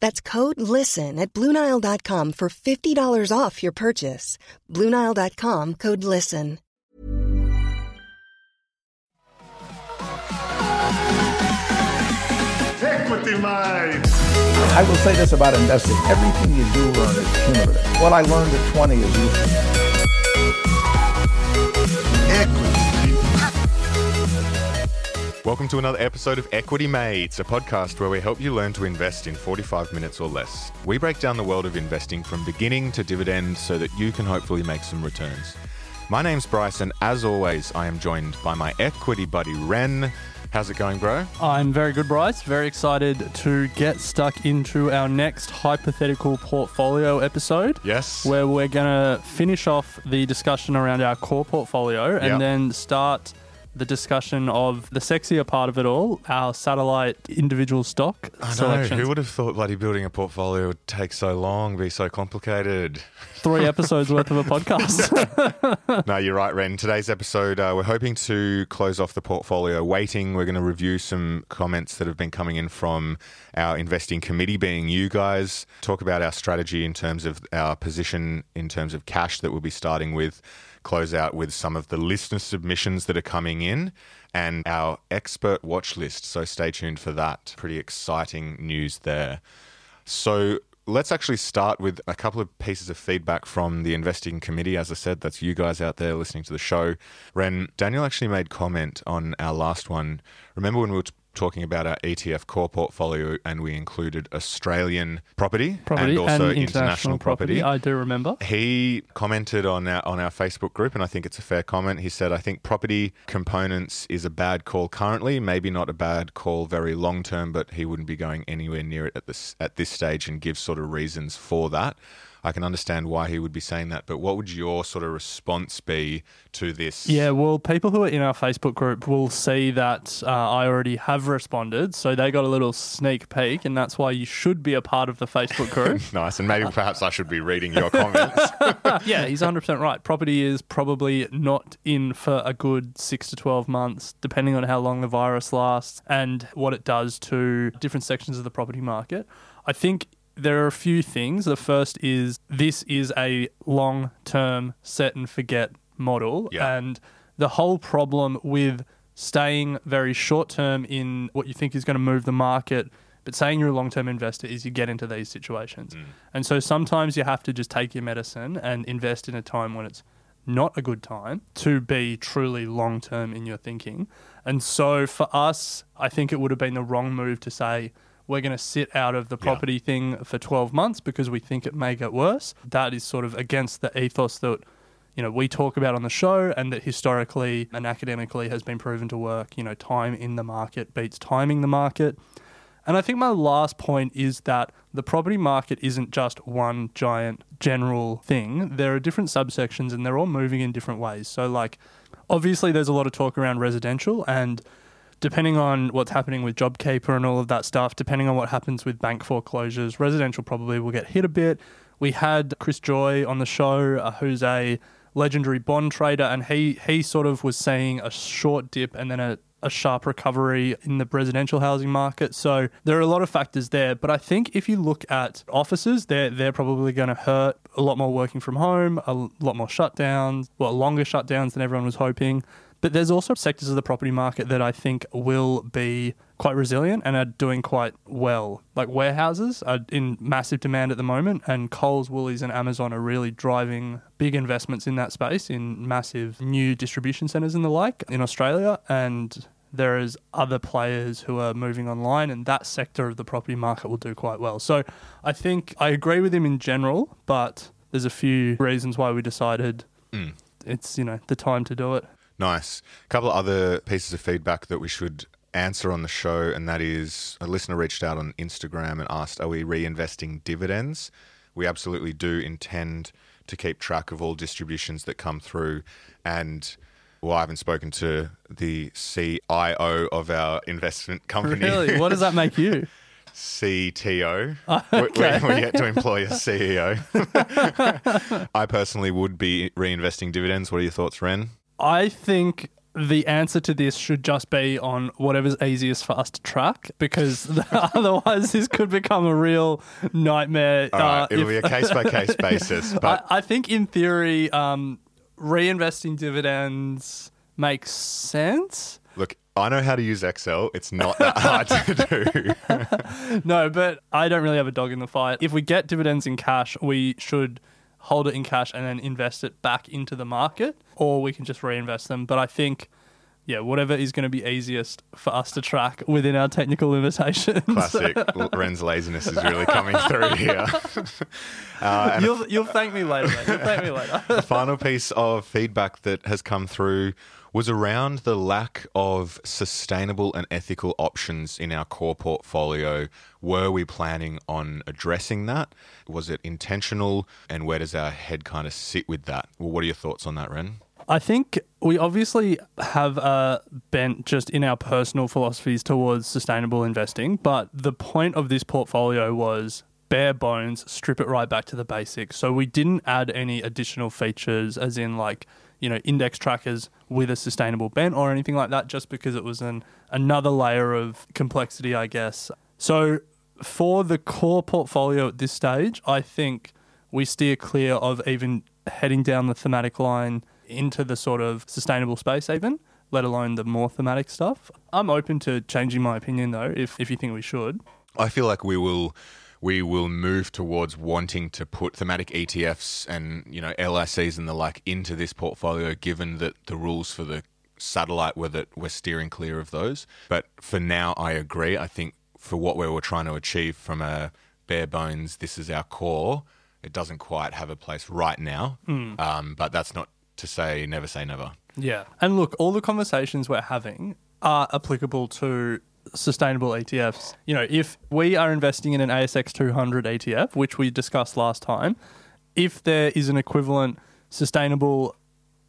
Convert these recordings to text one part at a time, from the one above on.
That's code LISTEN at Bluenile.com for $50 off your purchase. Bluenile.com code LISTEN. Equity Mate. I will say this about investing. Everything you do learn is cumulative. What I learned at 20 is useful. Equity. Welcome to another episode of Equity Mates, a podcast where we help you learn to invest in 45 minutes or less. We break down the world of investing from beginning to dividend so that you can hopefully make some returns. My name's Bryce, and as always, I am joined by my equity buddy Ren. How's it going, bro? I'm very good, Bryce. Very excited to get stuck into our next hypothetical portfolio episode. Yes. Where we're going to finish off the discussion around our core portfolio and Yep. then start the discussion of the sexier part of it all, our satellite individual stock I know. selections. Who would have thought bloody building a portfolio would take so long, be so complicated? Three episodes worth of a podcast. no, you're right, Ren. Today's episode, uh, we're hoping to close off the portfolio waiting. We're going to review some comments that have been coming in from our investing committee, being you guys, talk about our strategy in terms of our position in terms of cash that we'll be starting with, close out with some of the listener submissions that are coming in. And our expert watch list. So stay tuned for that. Pretty exciting news there. So let's actually start with a couple of pieces of feedback from the investing committee. As I said, that's you guys out there listening to the show. Ren, Daniel actually made comment on our last one. Remember when we were talking about our ETF core portfolio and we included Australian property, property and also international, property. I do remember. he commented on our on our Facebook group, and I think it's a fair comment. He said, "I think property components is a bad call currently. Maybe not a bad call very long term, but he wouldn't be going anywhere near it at this at this stage, and give sort of reasons for that." I can understand why he would be saying that, but what would your sort of response be to this? Yeah, well, people who are in our Facebook group will see that uh, I already have responded. So they got a little sneak peek, and that's why you should be a part of the Facebook group. nice, and maybe perhaps I should be reading your comments. yeah, he's 100% right. Property is probably not in for a good six to 12 months, depending on how long the virus lasts and what it does to different sections of the property market. I think there are a few things. The first is this is a long term set and forget model. Yeah. And the whole problem with staying very short term in what you think is going to move the market, but saying you're a long term investor is you get into these situations. Mm. And so sometimes you have to just take your medicine and invest in a time when it's not a good time to be truly long term in your thinking. And so for us, I think it would have been the wrong move to say, we're going to sit out of the property thing for 12 months because we think it may get worse. That is sort of against the ethos that you know we talk about on the show and that historically and academically has been proven to work. You know time in the market beats timing the market. And i think my last point is that the property market isn't just one giant general thing. There are different subsections and they're all moving in different ways. So like obviously there's a lot of talk around residential and depending on what's happening with JobKeeper and all of that stuff, depending on what happens with bank foreclosures, residential probably will get hit a bit. We had Chris Joye on the show, uh, who's a legendary bond trader, and he he sort of was seeing a short dip and then a a sharp recovery in the residential housing market. So there are a lot of factors there. But I think if you look at offices, they're they're probably going to hurt a lot more working from home, a lot more shutdowns, well, longer shutdowns than everyone was hoping. But there's also sectors of the property market that I think will be quite resilient and are doing quite well. Like warehouses are in massive demand at the moment, and Coles, Woolies, and Amazon are really driving big investments in that space in massive new distribution centres and the like in Australia. And there is other players who are moving online, and that sector of the property market will do quite well. So I think I agree with him in general, but there's a few reasons why we decided mm. it's you know the time to do it. Nice. A couple of other pieces of feedback that we should answer on the show, and that is a listener reached out on Instagram and asked, Are we reinvesting dividends? We absolutely do intend to keep track of all distributions that come through. And well, I haven't spoken to the CIO of our investment company. Really? What does that make you? CTO. Oh, okay. we, we yet to employ a CEO. I personally would be reinvesting dividends. What are your thoughts, Ren? I think the answer to this should just be on whatever's easiest for us to track because otherwise this could become a real nightmare. Right, uh, it'll if- be a case by case basis. But I, I think in theory, um, reinvesting dividends makes sense. look, I know how to use Excel. It's not that hard to do. No, but I don't really have a dog in the fight. If we get dividends in cash, we should hold it in cash and then invest it back into the market, or we can just reinvest them. But I think, yeah, whatever is going to be easiest for us to track within our technical limitations. Classic. Ren's laziness is really coming through here. uh, you'll you'll thank me later. Mate. You'll thank me later. the final piece of feedback that has come through was around the lack of sustainable and ethical options in our core portfolio. Were we planning on addressing that? Was it intentional? And where does our head kind of sit with that? Well, what are your thoughts on that, Ren? I think we obviously have a bent just in our personal philosophies towards sustainable investing, but the point of this portfolio was bare bones, strip it right back to the basics. So we didn't add any additional features, as in like you know index trackers with a sustainable bent or anything like that, just because it was an another layer of complexity, I guess. So for the core portfolio at this stage, I think we steer clear of even heading down the thematic line into the sort of sustainable space, even, let alone the more thematic stuff. I'm open to changing my opinion though, if, if you think we should. I feel like we will we will move towards wanting to put thematic ETFs and you know LICs and the like into this portfolio, given that the rules for the satellite were that we're steering clear of those. But for now, I agree. I think for what we were trying to achieve from a bare bones, this is our core. It doesn't quite have a place right now, um, but that's not to say never say never. Yeah. And look, all the conversations we're having are applicable to sustainable ETFs. You know, if we are investing in an ASX 200 ETF, which we discussed last time, if there is an equivalent sustainable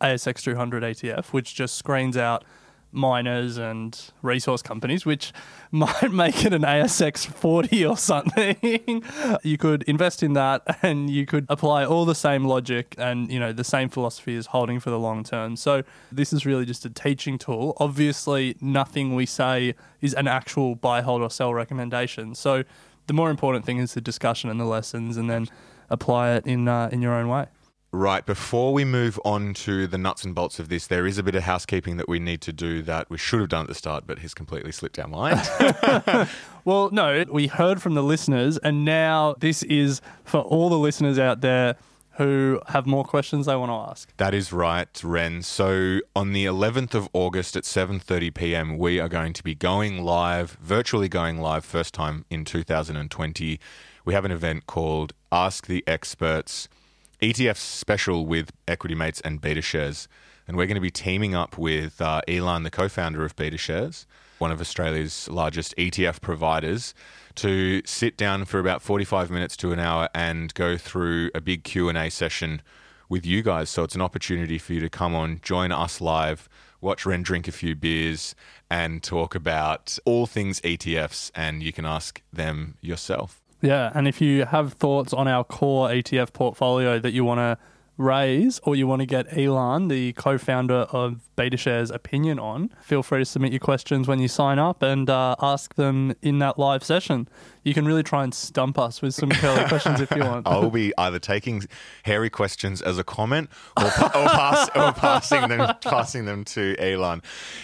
ASX 200 ETF, which just screens out miners and resource companies, which might make it an ASX 40 or something. you could invest in that and you could apply all the same logic and, you know, the same philosophy as holding for the long term. So this is really just a teaching tool. Obviously, nothing we say is an actual buy, hold, or sell recommendation. So the more important thing is the discussion and the lessons and then apply it in, uh, in your own way. Right, before we move on to the nuts and bolts of this, there is a bit of housekeeping that we need to do that we should have done at the start, but has completely slipped our mind. Well, no, we heard from the listeners, and now this is for all the listeners out there who have more questions they want to ask. that is right, Ren. So on the 11th of August at 7:30 p.m., we are going to be going live, virtually going live, first time in 2020. We have an event called Ask the Experts, ETF special with Equity Mates and Beta Shares, and we're going to be teaming up with uh, Ilan, the co-founder of Beta Shares, one of Australia's largest ETF providers, to sit down for about 45 minutes to an hour and go through a big Q&A session with you guys. So it's an opportunity for you to come on, join us live, watch Ren drink a few beers, and talk about all things ETFs. And you can ask them yourself. Yeah, and if you have thoughts on our core ETF portfolio that you want to raise or you want to get Ilan, the co-founder of BetaShares, opinion on, feel free to submit your questions when you sign up and uh, ask them in that live session. You can really try and stump us with some curly questions if you want. I'll be either taking hairy questions as a comment or, or, pass, or passing them passing them to Ilan.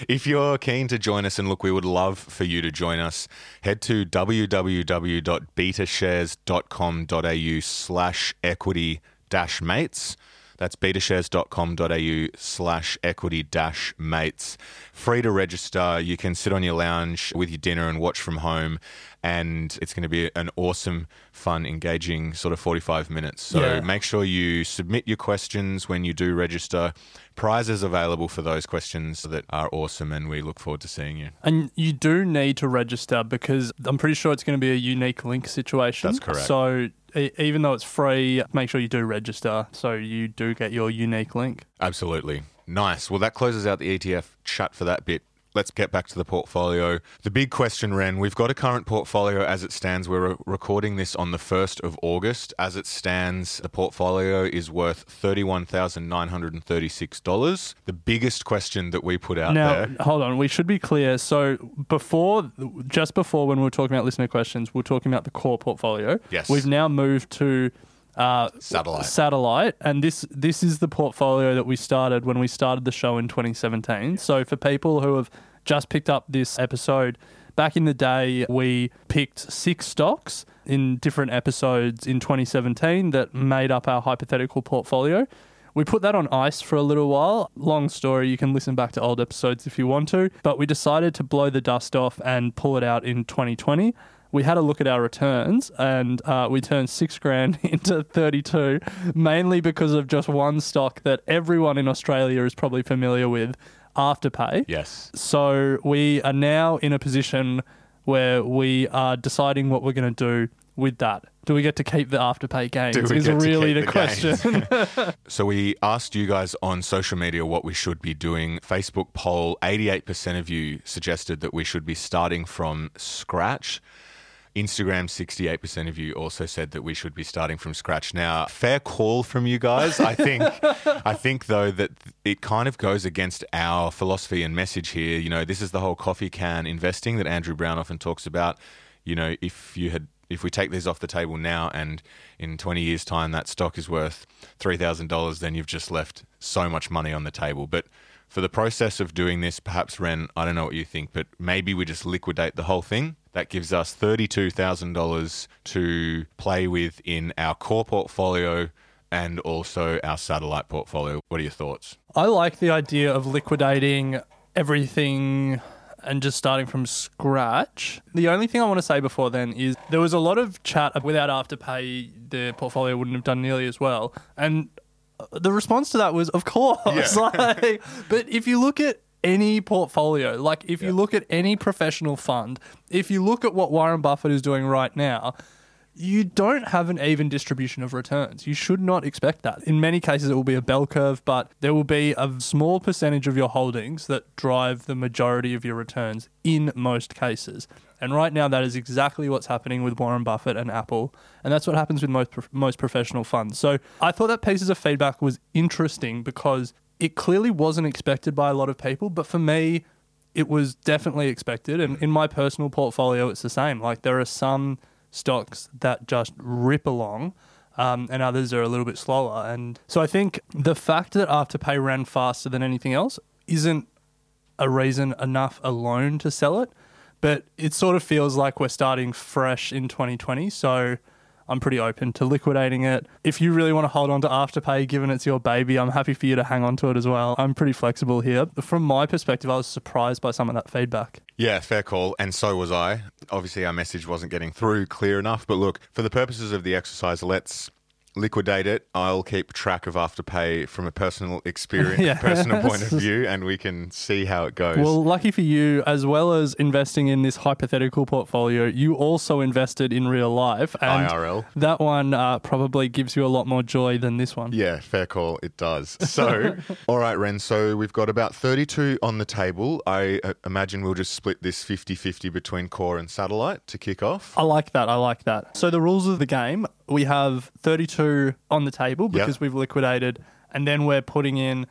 If you're keen to join us, and look, we would love for you to join us. Head to www.betashares.com.au slash equity dash mates. That's betashares.com.au slash equity dash mates. Free to register. You can sit on your lounge with your dinner and watch from home. And it's going to be an awesome, fun, engaging sort of 45 minutes. So Yeah. make sure you submit your questions when you do register. Prizes available for those questions that are awesome, and we look forward to seeing you. And you do need to register because I'm pretty sure it's going to be a unique link situation. That's correct. So even though it's free, make sure you do register so you do get your unique link. Absolutely. Nice. Well, that closes out the ETF chat for that bit. Let's get back to the portfolio. The big question, Ren, we've got a current portfolio as it stands. We're re- recording this on the 1st of August. As it stands, the portfolio is worth $31,936. The biggest question that we put out Now, there. hold on. We should be clear. So before, just before when we were talking about listener questions, we are talking about the core portfolio. Yes. We've now moved to uh, Satellite. Satellite, and this this is the portfolio that we started when we started the show in 2017. So for people who have just picked up this episode, back in the day we picked six stocks in different episodes in 2017 that made up our hypothetical portfolio. We put that on ice for a little while. Long story, you can listen back to old episodes if you want to. But we decided to blow the dust off and pull it out in 2020. We had a look at our returns and uh, we turned six grand into 32, mainly because of just one stock that everyone in Australia is probably familiar with Afterpay. Yes. So we are now in a position where we are deciding what we're going to do with that. Do we get to keep the afterpay gains? Is really the, the question. So we asked you guys on social media what we should be doing. Facebook poll, 88% of you suggested that we should be starting from scratch. Instagram, 68% of you also said that we should be starting from scratch. Now, fair call from you guys. I think I think though that it kind of goes against our philosophy and message here. You know, this is the whole coffee can investing that Andrew Brown often talks about. You know, if you had if we take these off the table now and in 20 years time that stock is worth $3,000 then you've just left so much money on the table. But for the process of doing this, perhaps Ren, I don't know what you think, but maybe we just liquidate the whole thing. That gives us $32,000 to play with in our core portfolio and also our satellite portfolio. What are your thoughts? I like the idea of liquidating everything and just starting from scratch. The only thing I want to say before then is there was a lot of chat without Afterpay, the portfolio wouldn't have done nearly as well. And the response to that was, of course. like, but if you look at any portfolio, like if you look at any professional fund, if you look at what Warren Buffett is doing right now, you don't have an even distribution of returns. You should not expect that. In many cases, it will be a bell curve, but there will be a small percentage of your holdings that drive the majority of your returns in most cases. And right now, that is exactly what's happening with Warren Buffett and Apple. And that's what happens with most, most professional funds. So I thought that pieces of feedback was interesting because it clearly wasn't expected by a lot of people. But for me, it was definitely expected. And in my personal portfolio, it's the same. Like there are some stocks that just rip along. Um, and others are a little bit slower. And so I think the fact that Afterpay ran faster than anything else isn't a reason enough alone to sell it. But it sort of feels like we're starting fresh in 2020. So I'm pretty open to liquidating it. If you really want to hold on to Afterpay, given it's your baby, I'm happy for you to hang on to it as well. I'm pretty flexible here. From my perspective, I was surprised by some of that feedback. Yeah, fair call. And so was I. Obviously, our message wasn't getting through clear enough. But look, for the purposes of the exercise, let's liquidate it. I'll keep track of Afterpay from a personal experience, Yeah. personal point of view, and we can see how it goes. Well, lucky for you, as well as investing in this hypothetical portfolio, you also invested in real life. And IRL. That one uh, probably gives you a lot more joy than this one. Yeah, fair call. It does. So, all right, Ren. So we've got about 32 on the table. I uh, imagine we'll just split this 50 50 between core and satellite to kick off. I like that. I like that. So the rules of the game, we have 32 on the table because we've liquidated, and then we're putting in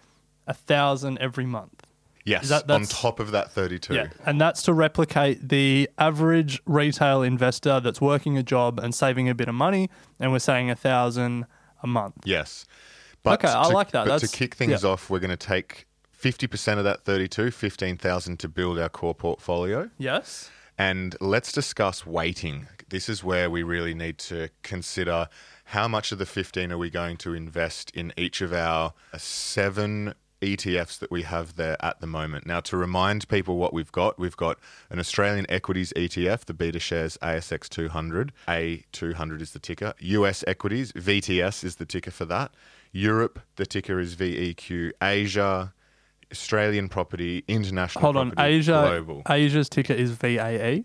a thousand every month. Yes, that- on top of that 32. Yeah, and that's to replicate the average retail investor that's working a job and saving a bit of money, and we're saying a thousand a month. Yes. But Okay, I like that. But to kick things yeah. off, we're going to take 50% of that 32, 15,000 to build our core portfolio. Yes. And let's discuss weighting. This is where we really need to consider how much of the 15 are we going to invest in each of our seven ETFs that we have there at the moment. Now, to remind people what we've got, we've got an Australian equities ETF, the Beta Shares ASX 200. A200 is the ticker. US equities, VTS is the ticker for that. Europe, the ticker is VEQ. Asia, Australian property, international Hold on, Asia. global. Asia's ticker is VAE.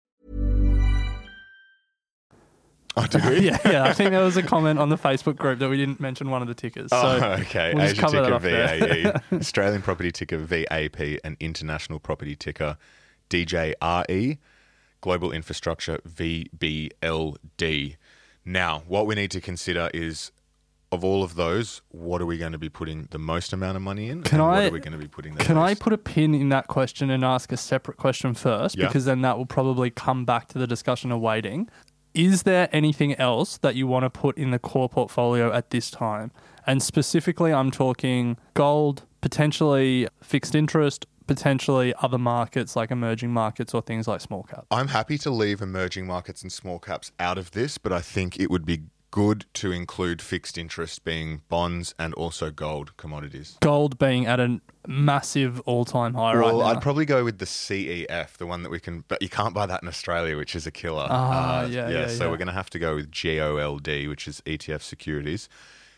Oh, we? yeah, yeah. I think there was a comment on the Facebook group that we didn't mention one of the tickers. So oh, okay. we'll Asia ticker. VAE, Australian property ticker VAP, and international property ticker DJRE, global infrastructure VBLD. Now, what we need to consider is of all of those, what are we going to be putting the most amount of money in? Can I- what are we going to be putting the Can I put a pin in that question and ask a separate question first? Yeah. Because then that will probably come back to the discussion of weighting. Is there anything else that you want to put in the core portfolio at this time? And specifically, I'm talking gold, potentially fixed interest, potentially other markets like emerging markets or things like small cap. I'm happy to leave emerging markets and small caps out of this, but I think it would be good to include fixed interest being bonds and also gold commodities. Gold being at a massive all time high right well, now. I'd probably go with the CEF, the one that we can, but you can't buy that in Australia, which is a killer. Ah, yeah, yeah, So yeah. we're going to have to go with GOLD, which is ETF securities.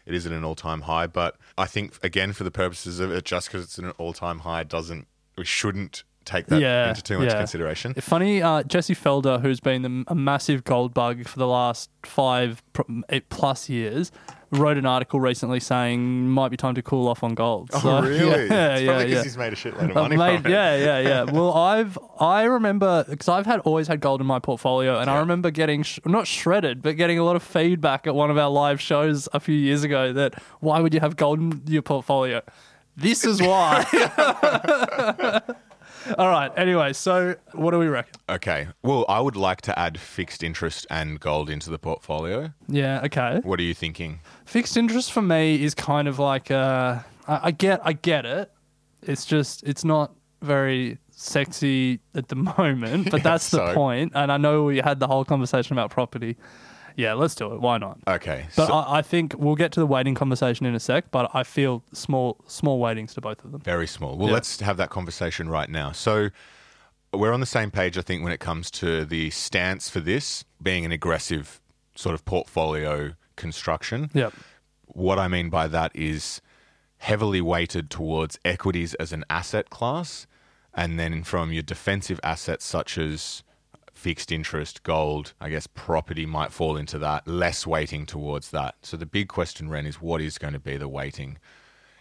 It is at an all-time high, but I think again, for the purposes of it, just because it's at an all-time high, doesn't we shouldn't take that Yeah, into too much yeah. consideration. Funny, uh, Jesse Felder, who's been the, a massive gold bug for the last five eight plus years, wrote an article recently saying might be time to cool off on gold. Oh, really? Yeah, it's yeah, probably because yeah. he's made a shitload of money it. yeah, yeah, yeah. Well, I've I remember because I've had always had gold in my portfolio, and I remember getting sh- not shredded, but getting a lot of feedback at one of our live shows a few years ago that why would you have gold in your portfolio? This is why. All right. Anyway, so what do we reckon? Okay. Well, I would like to add fixed interest and gold into the portfolio. Yeah. Okay. What are you thinking? Fixed interest for me is kind of like uh, I, I get I get it. It's just it's not very sexy at the moment, but that's the so- point. And I know we had the whole conversation about property. Yeah, let's do it. Why not? Okay. But so- I, I think we'll get to the weighting conversation in a sec. But I feel small small weightings to both of them. Very small. Well, Yeah. let's have that conversation right now. So, we're on the same page, I think, when it comes to the stance for this being an aggressive sort of portfolio construction. Yep. What I mean by that is heavily weighted towards equities as an asset class, and then from your defensive assets such as fixed interest, gold, I guess property might fall into that, less weighting towards that. So the big question, Ren, is what is going to be the weighting?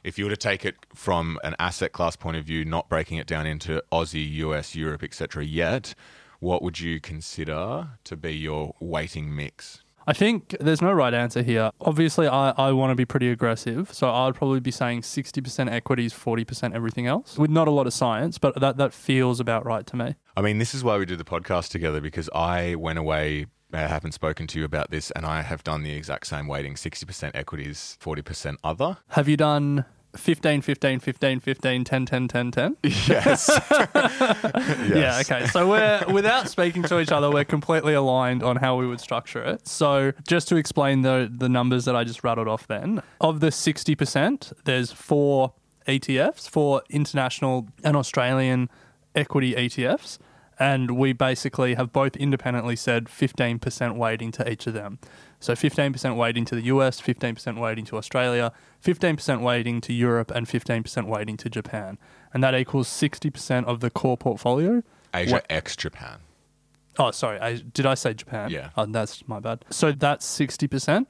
If you were to take it from an asset class point of view, not breaking it down into Aussie, US, Europe, etc. yet, what would you consider to be your weighting mix? I think there's no right answer here. Obviously, I, I want to be pretty aggressive. So I'd probably be saying 60% equities, 40% everything else, with not a lot of science, but that, that feels about right to me. I mean, this is why we do the podcast together because I went away. I haven't spoken to you about this, and I have done the exact same weighting 60% equities, 40% other. Have you done 15, 15, 15, 15, 10, 10, 10, 10? Yes. Yeah, okay. So we're without speaking to each other, we're completely aligned on how we would structure it. So just to explain the the numbers that I just rattled off then, of the 60%, there's four ETFs, four international and Australian equity ETFs. And we basically have both independently said 15% weighting to each of them. So 15% weighting to the US, 15% weighting to Australia, 15% weighting to Europe, and 15% weighting to Japan. and that equals 60% of the core portfolio. Asia What- ex Japan. Oh, sorry. I, did I say Japan? Yeah. Oh, that's my bad. So that's 60%.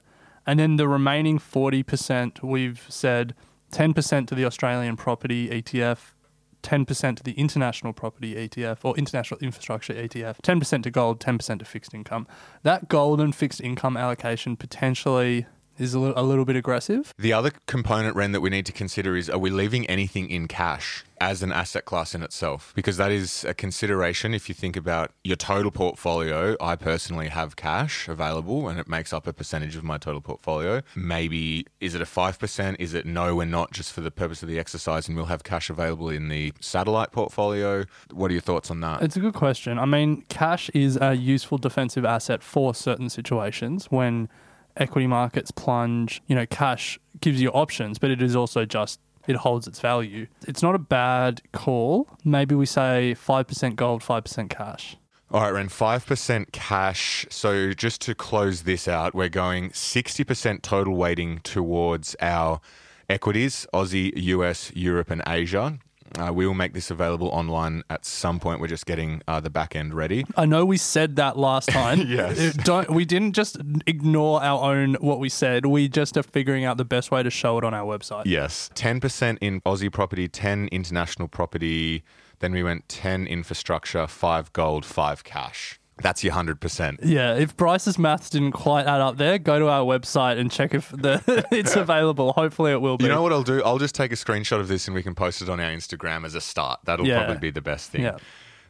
And then the remaining 40%, we've said 10% to the Australian property ETF, 10% to the international property ETF or international infrastructure ETF, 10% to gold, 10% to fixed income. That gold and fixed income allocation potentially is a little, a little bit aggressive. The other component, Ren, that we need to consider is are we leaving anything in cash as an asset class in itself? Because that is a consideration if you think about your total portfolio. I personally have cash available and it makes up a percentage of my total portfolio. Maybe is it a 5%? Is it no, we're not just for the purpose of the exercise and we'll have cash available in the satellite portfolio? What are your thoughts on that? It's a good question. I mean, cash is a useful defensive asset for certain situations when equity markets plunge. You know, cash gives you options, but it is also just it holds its value. It's not a bad call. Maybe we say 5% gold, 5% cash. All right, Ren, 5% cash. So just to close this out, we're going 60% total weighting towards our equities Aussie, US, Europe, and Asia. Uh, we will make this available online at some point. We're just getting uh, the back end ready. I know we said that last time. Yes. It don't we didn't just ignore our own what we said. We just are figuring out the best way to show it on our website. Yes. 10% in Aussie property, 10 international property. Then we went 10 infrastructure, 5 gold, 5 cash. That's your 100%. Yeah, if Bryce's maths didn't quite add up there, go to our website and check if the it's available. Hopefully, it will be. You know what I'll do? I'll just take a screenshot of this and we can post it on our Instagram as a start. That'll Yeah. probably be the best thing. Yeah.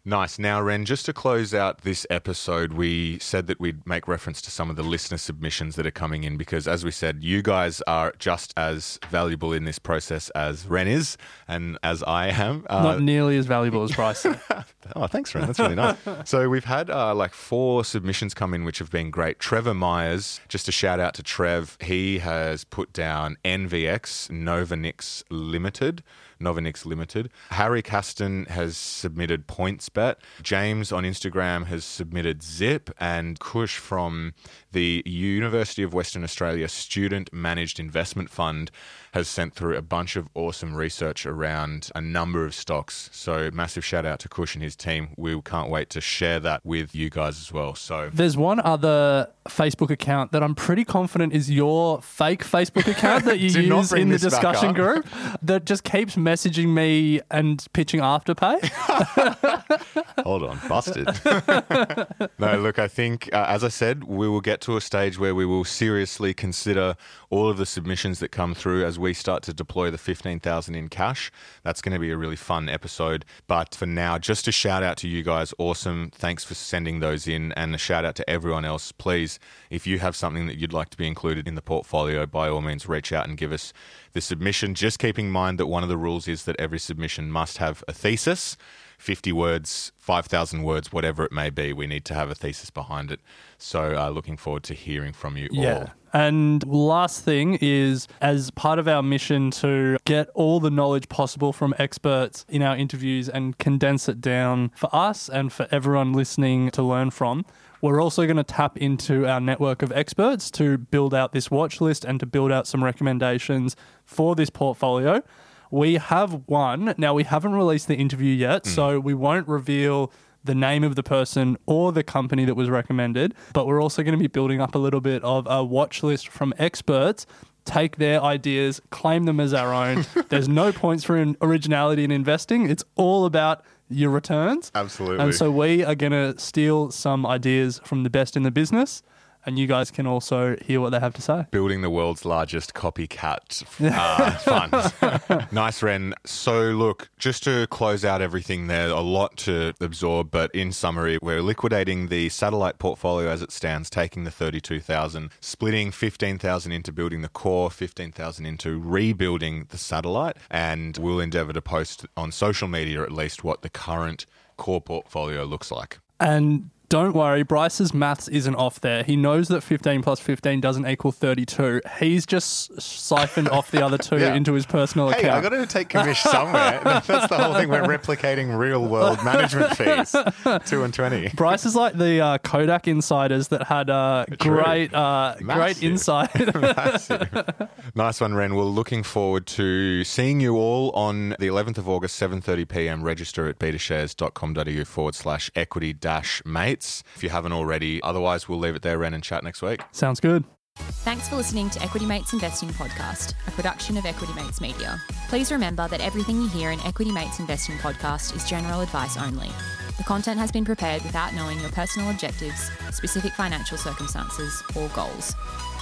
Nice. Now, Ren, just to close out this episode, we said that we'd make reference to some of the listener submissions that are coming in because, as we said, you guys are just as valuable in this process as Ren is and as I am. Uh, Not nearly as valuable as Bryce. Oh, thanks, Ren. That's really nice. so we've had uh, like four submissions come in, which have been great. Trevor Myers, just a shout out to Trev. He has put down NVX Novonix Limited. Novonix Limited. Harry Caston has submitted PointsBet. James on Instagram has submitted Zip, and Kush from the University of Western Australia Student Managed Investment Fund has sent through a bunch of awesome research around a number of stocks. So massive shout out to Kush and his team. We can't wait to share that with you guys as well. So There's one other Facebook account that I'm pretty confident is your fake Facebook account that you use in the discussion group that just keeps messaging me and pitching Afterpay. Hold on, busted. no, look, I think, uh, as I said, we will get to a stage where we will seriously consider all of the submissions that come through as we start to deploy the 15,000 in cash. That's going to be a really fun episode. But for now, just a shout out to you guys. Awesome. Thanks for sending those in. And a shout out to everyone else. Please, if you have something that you'd like to be included in the portfolio, by all means, reach out and give us the submission. Just keeping in mind that one of the rules is that every submission must have a thesis. 50 words, 5,000 words, whatever it may be. We need to have a thesis behind it. So, uh, looking forward to hearing from you all. And last thing is, as part of our mission to get all the knowledge possible from experts in our interviews and condense it down for us and for everyone listening to learn from, we're also going to tap into our network of experts to build out this watch list and to build out some recommendations for this portfolio. We have one. Now, we haven't released the interview yet, hmm. so we won't reveal the name of the person or the company that was recommended, but we're also going to be building up a little bit of a watch list from experts. Take their ideas, claim them as our own. There's no points for in- originality in investing. It's all about your returns. Absolutely. And so we are going to steal some ideas from the best in the business, and you guys can also hear what they have to say. Building the world's largest copycat uh, fund. nice, Ren. So, look, just to close out everything there, a lot to absorb, but in summary, we're liquidating the satellite portfolio as it stands, taking the 32,000, splitting 15,000 into building the core, 15,000 into rebuilding the satellite, and we'll endeavor to post on social media at least what the current core portfolio looks like. And don't worry, Bryce's maths isn't off there. He knows that 15 plus 15 doesn't equal 32. He's just siphoned off the other two Yeah. into his personal Hey, account. I got to take commish somewhere. That's the whole thing. We're replicating real world management fees. Two and twenty. Bryce is like the uh, Kodak insiders that had uh, great, uh, great insight. Nice one, Ren. We're looking forward to seeing you all on the 11th of August, 7:30 p.m. Register at betashares.com.au forward slash equity dash mates. If you haven't already, otherwise we'll leave it there, Ren, and chat next week. Sounds good. Thanks for listening to Equity Mates Investing Podcast, a production of Equity Mates Media. Please remember that everything you hear in Equity Mates Investing Podcast is general advice only. The content has been prepared without knowing your personal objectives, specific financial circumstances, or goals.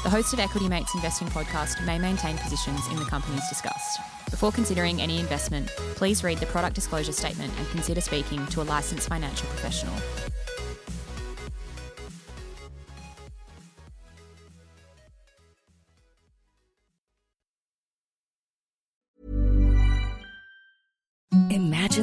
The host of Equity Mates Investing Podcast may maintain positions in the companies discussed. Before considering any investment, please read the product disclosure statement and consider speaking to a licensed financial professional.